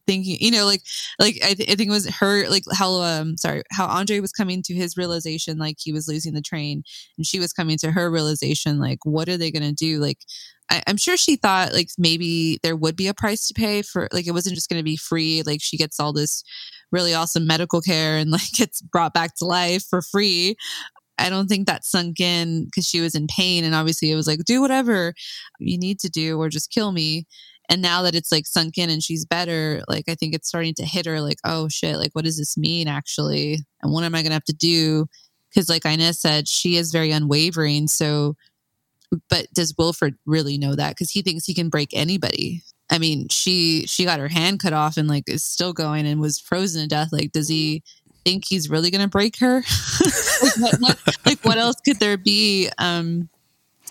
thinking, you know, like, like I, th- I think it was her, like how, um, sorry, how Andre was coming to his realization, like he was losing the train, and she was coming to her realization, like, what are they to do? Like, I, am sure she thought like maybe there would be a price to pay for, like, it wasn't just to be free. Like, she gets all this really awesome medical care and like <laughs> gets brought back to life for free. I don't think that sunk in because she was in pain. And obviously it was like, do whatever you need to do or just kill me and now that it's like sunk in and she's better like i think it's starting to hit her like oh shit like what does this mean actually? And what am i gonna have to do? Because like inez said she is very unwavering so but does wilford really know that? Because he thinks he can break anybody. I mean she she got her hand cut off and like is still going and was frozen to death like does he think he's really gonna break her? Like, <laughs> what, what, like what else could there be? Um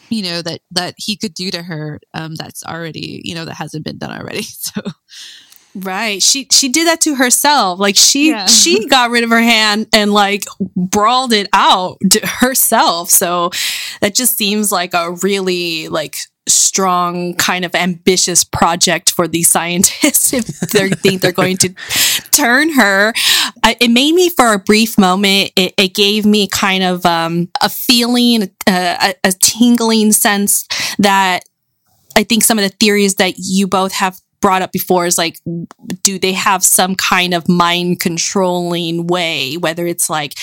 you know that that he could do to her um that's already you know that hasn't been done already. <laughs> So right she she did that to herself like she yeah. <laughs> she got rid of her hand and like brawled it out herself so that just seems like a really like strong kind of ambitious project for these <laughs> scientists if they think they're going to turn her it made me for a brief moment. It, it gave me kind of um, a feeling, uh, a, a tingling sense that I think some of the theories that you both have brought up before is like, do they have some kind of mind controlling way, whether it's like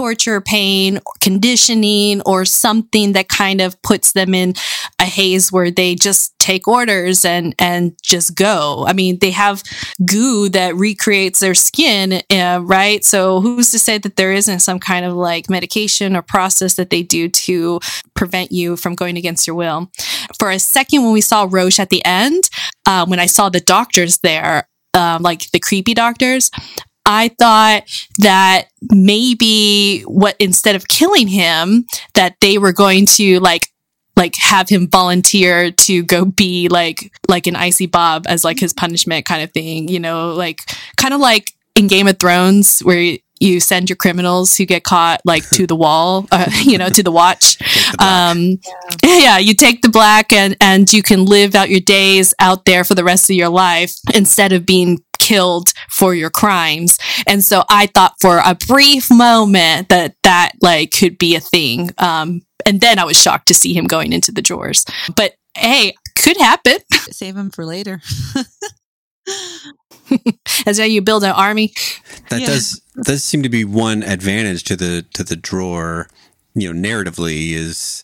torture, pain, conditioning, or something that kind of puts them in a haze where they just take orders and and just go. I mean, they have goo that recreates their skin, uh, right? So who's to say that there isn't some kind of like medication or process that they do to prevent you from going against your will? For a second, when we saw Roche at the end, uh, when I saw the doctors there, um, like the creepy doctors, I thought that maybe what instead of killing him, that they were going to like like have him volunteer to go be like like an icy bob as like his punishment kind of thing, you know, like kind of like in Game of Thrones where you send your criminals who get caught like to the wall, <laughs> uh, you know, to the watch. the um, yeah. <laughs> yeah, you take the black and and you can live out your days out there for the rest of your life instead of being killed for your crimes. And so I thought for a brief moment that that like could be a thing. Um, and then I was shocked to see him going into the drawers. But hey, could happen. <laughs> Save him for later. <laughs> That's how you build an army. That yeah. does does seem to be one advantage to the to the drawer, you know, narratively is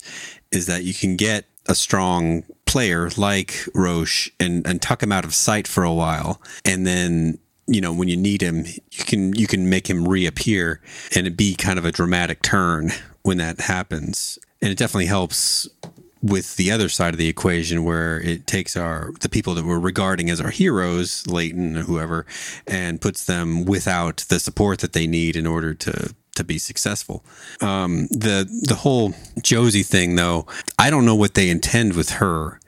is that you can get a strong player like Roche and, and tuck him out of sight for a while. And then, you know, when you need him, you can you can make him reappear and it be kind of a dramatic turn when that happens. And it definitely helps with the other side of the equation where it takes our the people that we're regarding as our heroes, Layton or whoever, and puts them without the support that they need in order to to be successful. Um, the the whole Josie thing, though, I don't know what they intend with her.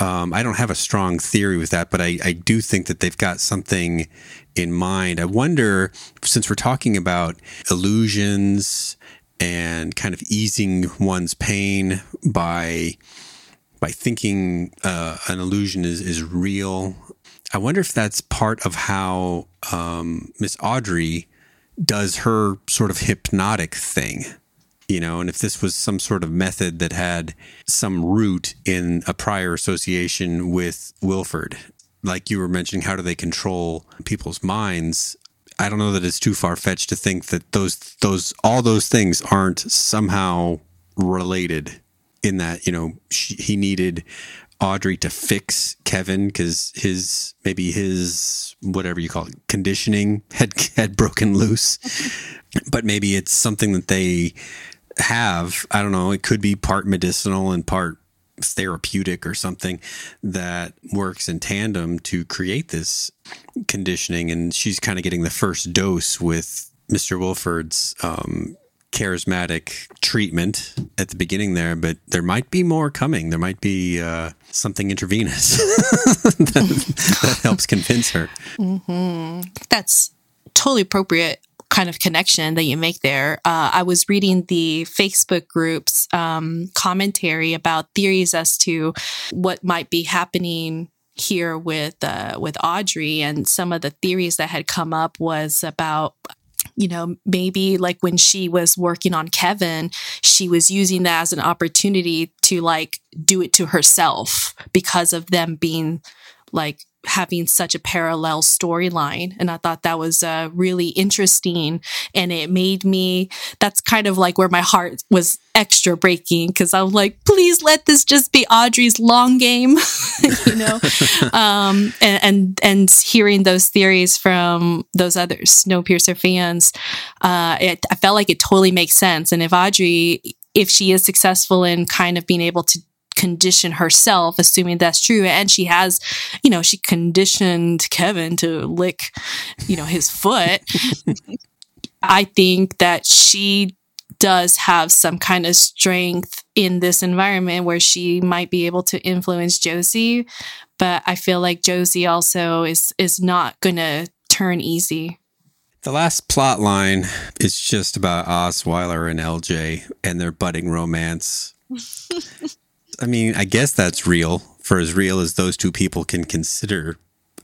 Um, I don't have a strong theory with that, but I, I do think that they've got something in mind. I wonder, since we're talking about illusions and kind of easing one's pain by by thinking uh, an illusion is is real. I wonder if that's part of how um, Miss Audrey does her sort of hypnotic thing you know and if this was some sort of method that had some root in a prior association with wilford like you were mentioning how do they control people's minds i don't know that it's too far-fetched to think that those those all those things aren't somehow related in that you know she, he needed Audrey to fix Kevin because his maybe his whatever you call it conditioning had had broken loose, <laughs> but maybe it's something that they have. I don't know. It could be part medicinal and part therapeutic or something that works in tandem to create this conditioning. And she's kind of getting the first dose with Mr. Wilford's um, charismatic treatment at the beginning there, but there might be more coming. There might be uh, something intravenous <laughs> that, that, helps convince her. Mm-hmm. That's totally appropriate kind of connection that you make there. Uh, I was reading the Facebook group's um, commentary about theories as to what might be happening here with uh, with Audrey, and some of the theories that had come up was about you know, maybe like when she was working on Kevin, she was using that as an opportunity to like do it to herself because of them being like having such a parallel storyline. And I thought that was uh, really interesting. And it made me, that's kind of like where my heart was extra breaking because I was like, please let this just be Audrey's long game, <laughs> you know? <laughs> um, and, and, and, hearing those theories from those other Snowpiercer fans, uh, it, I felt like it totally makes sense. And if Audrey, if she is successful in kind of being able to condition herself, assuming that's true. And she has, you know, she conditioned Kevin to lick, you know, his foot. <laughs> I think that she does have some kind of strength in this environment where she might be able to influence Josie. But I feel like Josie also is is not gonna turn easy. The last plot line is just about Osweiler and LJ and their budding romance. <laughs> I mean, I guess that's real for as real as those two people can consider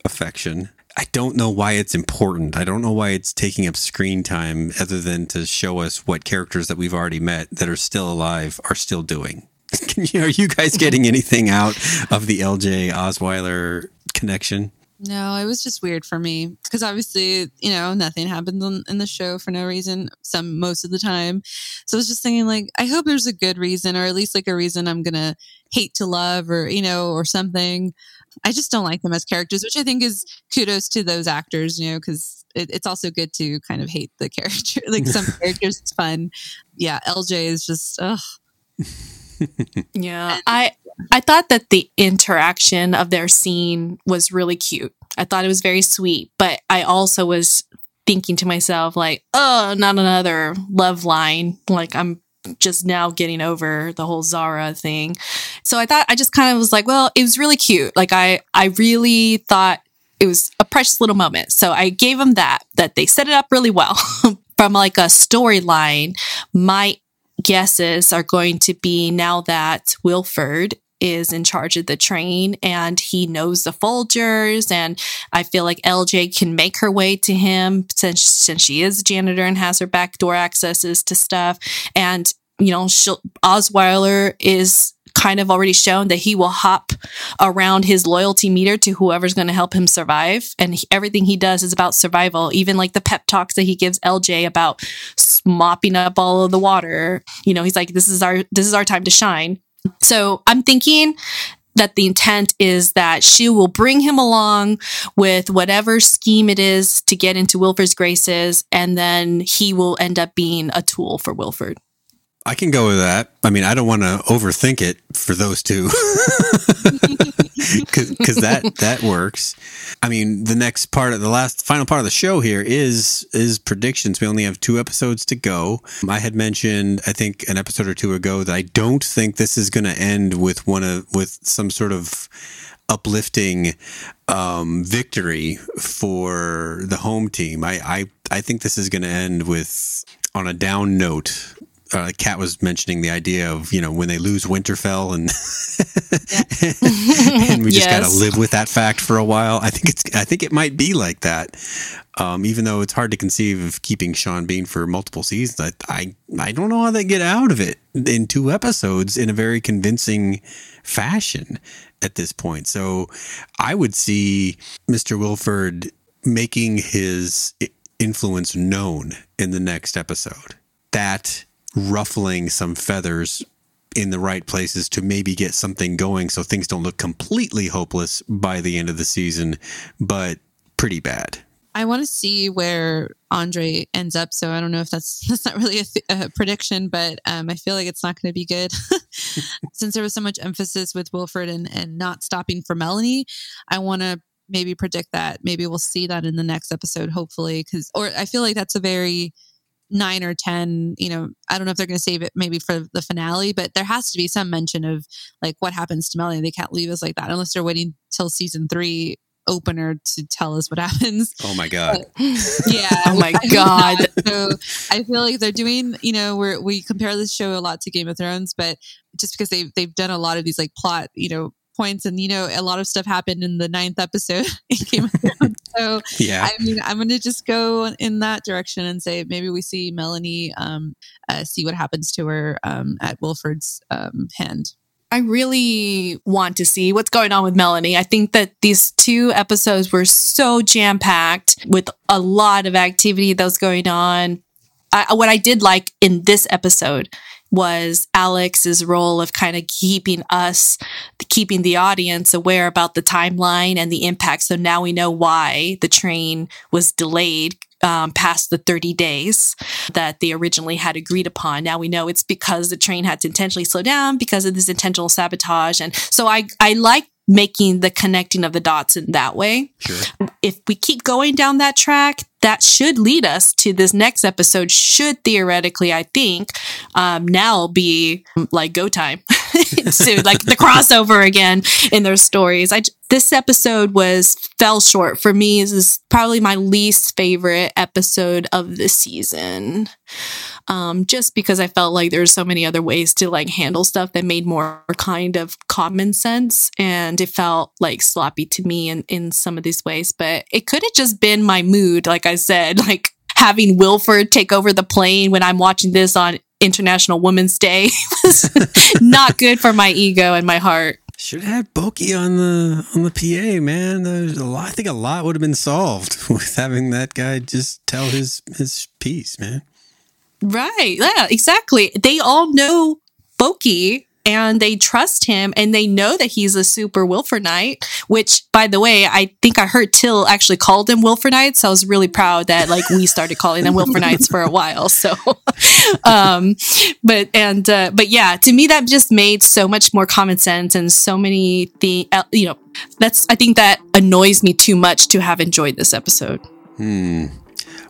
affection. I don't know why it's important. I don't know why it's taking up screen time other than to show us what characters that we've already met that are still alive are still doing. <laughs> You, are you guys getting <laughs> anything out of the LJ Osweiler connection? No, it was just weird for me because obviously, you know, nothing happens in, in the show for no reason. Some most of the time, so I was just thinking, like, I hope there's a good reason, or at least like a reason I'm gonna hate to love, or you know, or something. I just don't like them as characters, which I think is kudos to those actors, you know, because it, it's also good to kind of hate the <laughs> character. like some <laughs> characters, it's fun. Yeah, LJ is just, ugh. <laughs> <laughs> yeah, I I thought that the interaction of their scene was really cute. I thought it was very sweet, but I also was thinking to myself like, "Oh, not another love line." Like I'm just now getting over the whole Zara thing. So I thought I just kind of was like, well, it was really cute. Like I I really thought it was a precious little moment. So I gave them that that they set it up really well. <laughs> From like a storyline, my guesses are going to be now that Wilford is in charge of the train and he knows the Folgers and I feel like LJ can make her way to him since since she is a janitor and has her back door accesses to stuff. And you know she'll, Osweiler is kind of already shown that he will hop around his loyalty meter to whoever's going to help him survive. And he, everything he does is about survival, even like the pep talks that he gives LJ about mopping up all of the water. You know, he's like, this is our, this is our time to shine. So I'm thinking that the intent is that she will bring him along with whatever scheme it is to get into Wilford's graces, and then he will end up being a tool for Wilford. I can go with that. I mean, I don't want to overthink it for those two, <laughs> because that that works. I mean, the next part of the last final part of the show here is is predictions. We only have two episodes to go. I had mentioned, I think, an episode or two ago that I don't think this is going to end with one of with some sort of uplifting um, victory for the home team. I I, I think this is going to end with on a down note uh, Kat was mentioning the idea of you know when they lose Winterfell and <laughs> and we just yes. got to live with that fact for a while. I think it's I think it might be like that. Um, even though it's hard to conceive of keeping Sean Bean for multiple seasons, I, I I don't know how they get out of it in two episodes in a very convincing fashion at this point. So I would see Mr. Wilford making his influence known in the next episode. That ruffling some feathers in the right places to maybe get something going so things don't look completely hopeless by the end of the season, but pretty bad. I want to see where Andre ends up. So I don't know if that's <laughs> that's not really a, th- a prediction, but um, I feel like it's not going to be good <laughs> since there was so much emphasis with Wilford and and not stopping for Melanie. I want to maybe predict that maybe we'll see that in the next episode, hopefully, because or I feel like that's a very nine or 10, you know, I don't know if they're going to save it maybe for the finale, but there has to be some mention of like what happens to Melanie. They can't leave us like that unless they're waiting till season three opener to tell us what <laughs> happens. Oh my god! But, yeah. <laughs> oh my <laughs> god! so I feel like they're doing. You know, we we compare this show a lot to Game of Thrones, but just because they've they've done a lot of these like plot, you know, points and you know a lot of stuff happened in the ninth episode <laughs> so yeah i mean i'm gonna just go in that direction and say maybe we see melanie um, uh, see what happens to her um, at wilford's um, hand I really want to see what's going on with Melanie. I think that these two episodes were so jam packed with a lot of activity that was going on. I, what I did like in this episode was Alex's role of kind of keeping us, keeping the audience aware about the timeline and the impact. So now we know why the train was delayed um, past the 30 days that they originally had agreed upon. Now we know it's because the train had to intentionally slow down because of this intentional sabotage. And so I, I like making the connecting of the dots in that way. Sure. If we keep going down that track, that should lead us to this next episode. Should theoretically, I think, um, now be like go time. <laughs> <laughs> to like the crossover again in their stories. I this episode was fell short for me. This is probably my least favorite episode of the season. Um, just because I felt like there's so many other ways to like handle stuff that made more kind of common sense, and it felt like sloppy to me in in some of these ways. But it could have just been my mood, like I said, <laughs> like having Wilford take over the plane when I'm watching this on International Women's Day <laughs> was not good for my ego and my heart. Should have had Boki on the on the PA, man. There's a lot. I think a lot would have been solved <laughs> with having that guy just tell his his piece, man. Right. Yeah, exactly. They all know Boki and they trust him and they know that he's a super Wilfer Knight, which by the way, I think I heard Till actually called him Wilfordites. So I was really proud that like we started calling them Wilfer Knights for a while. So, <laughs> um, but, and, uh, but yeah, to me, that just made so much more common sense and so many the, uh, you know, that's, I think that annoys me too much to have enjoyed this episode. Hmm.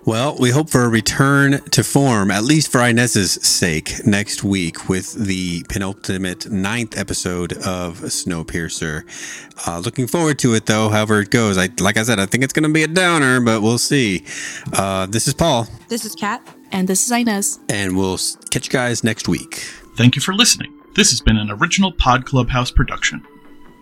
Well, we hope for a return to form, at least for Inez's sake, next week with the penultimate ninth episode of Snowpiercer. Uh, looking forward to it, though. However it goes, I like I said, I think it's going to be a downer, but we'll see. Uh, this is Paul. This is Kat. And this is Inez. And we'll catch you guys next week. Thank you for listening. This has been an original Pod Clubhouse production.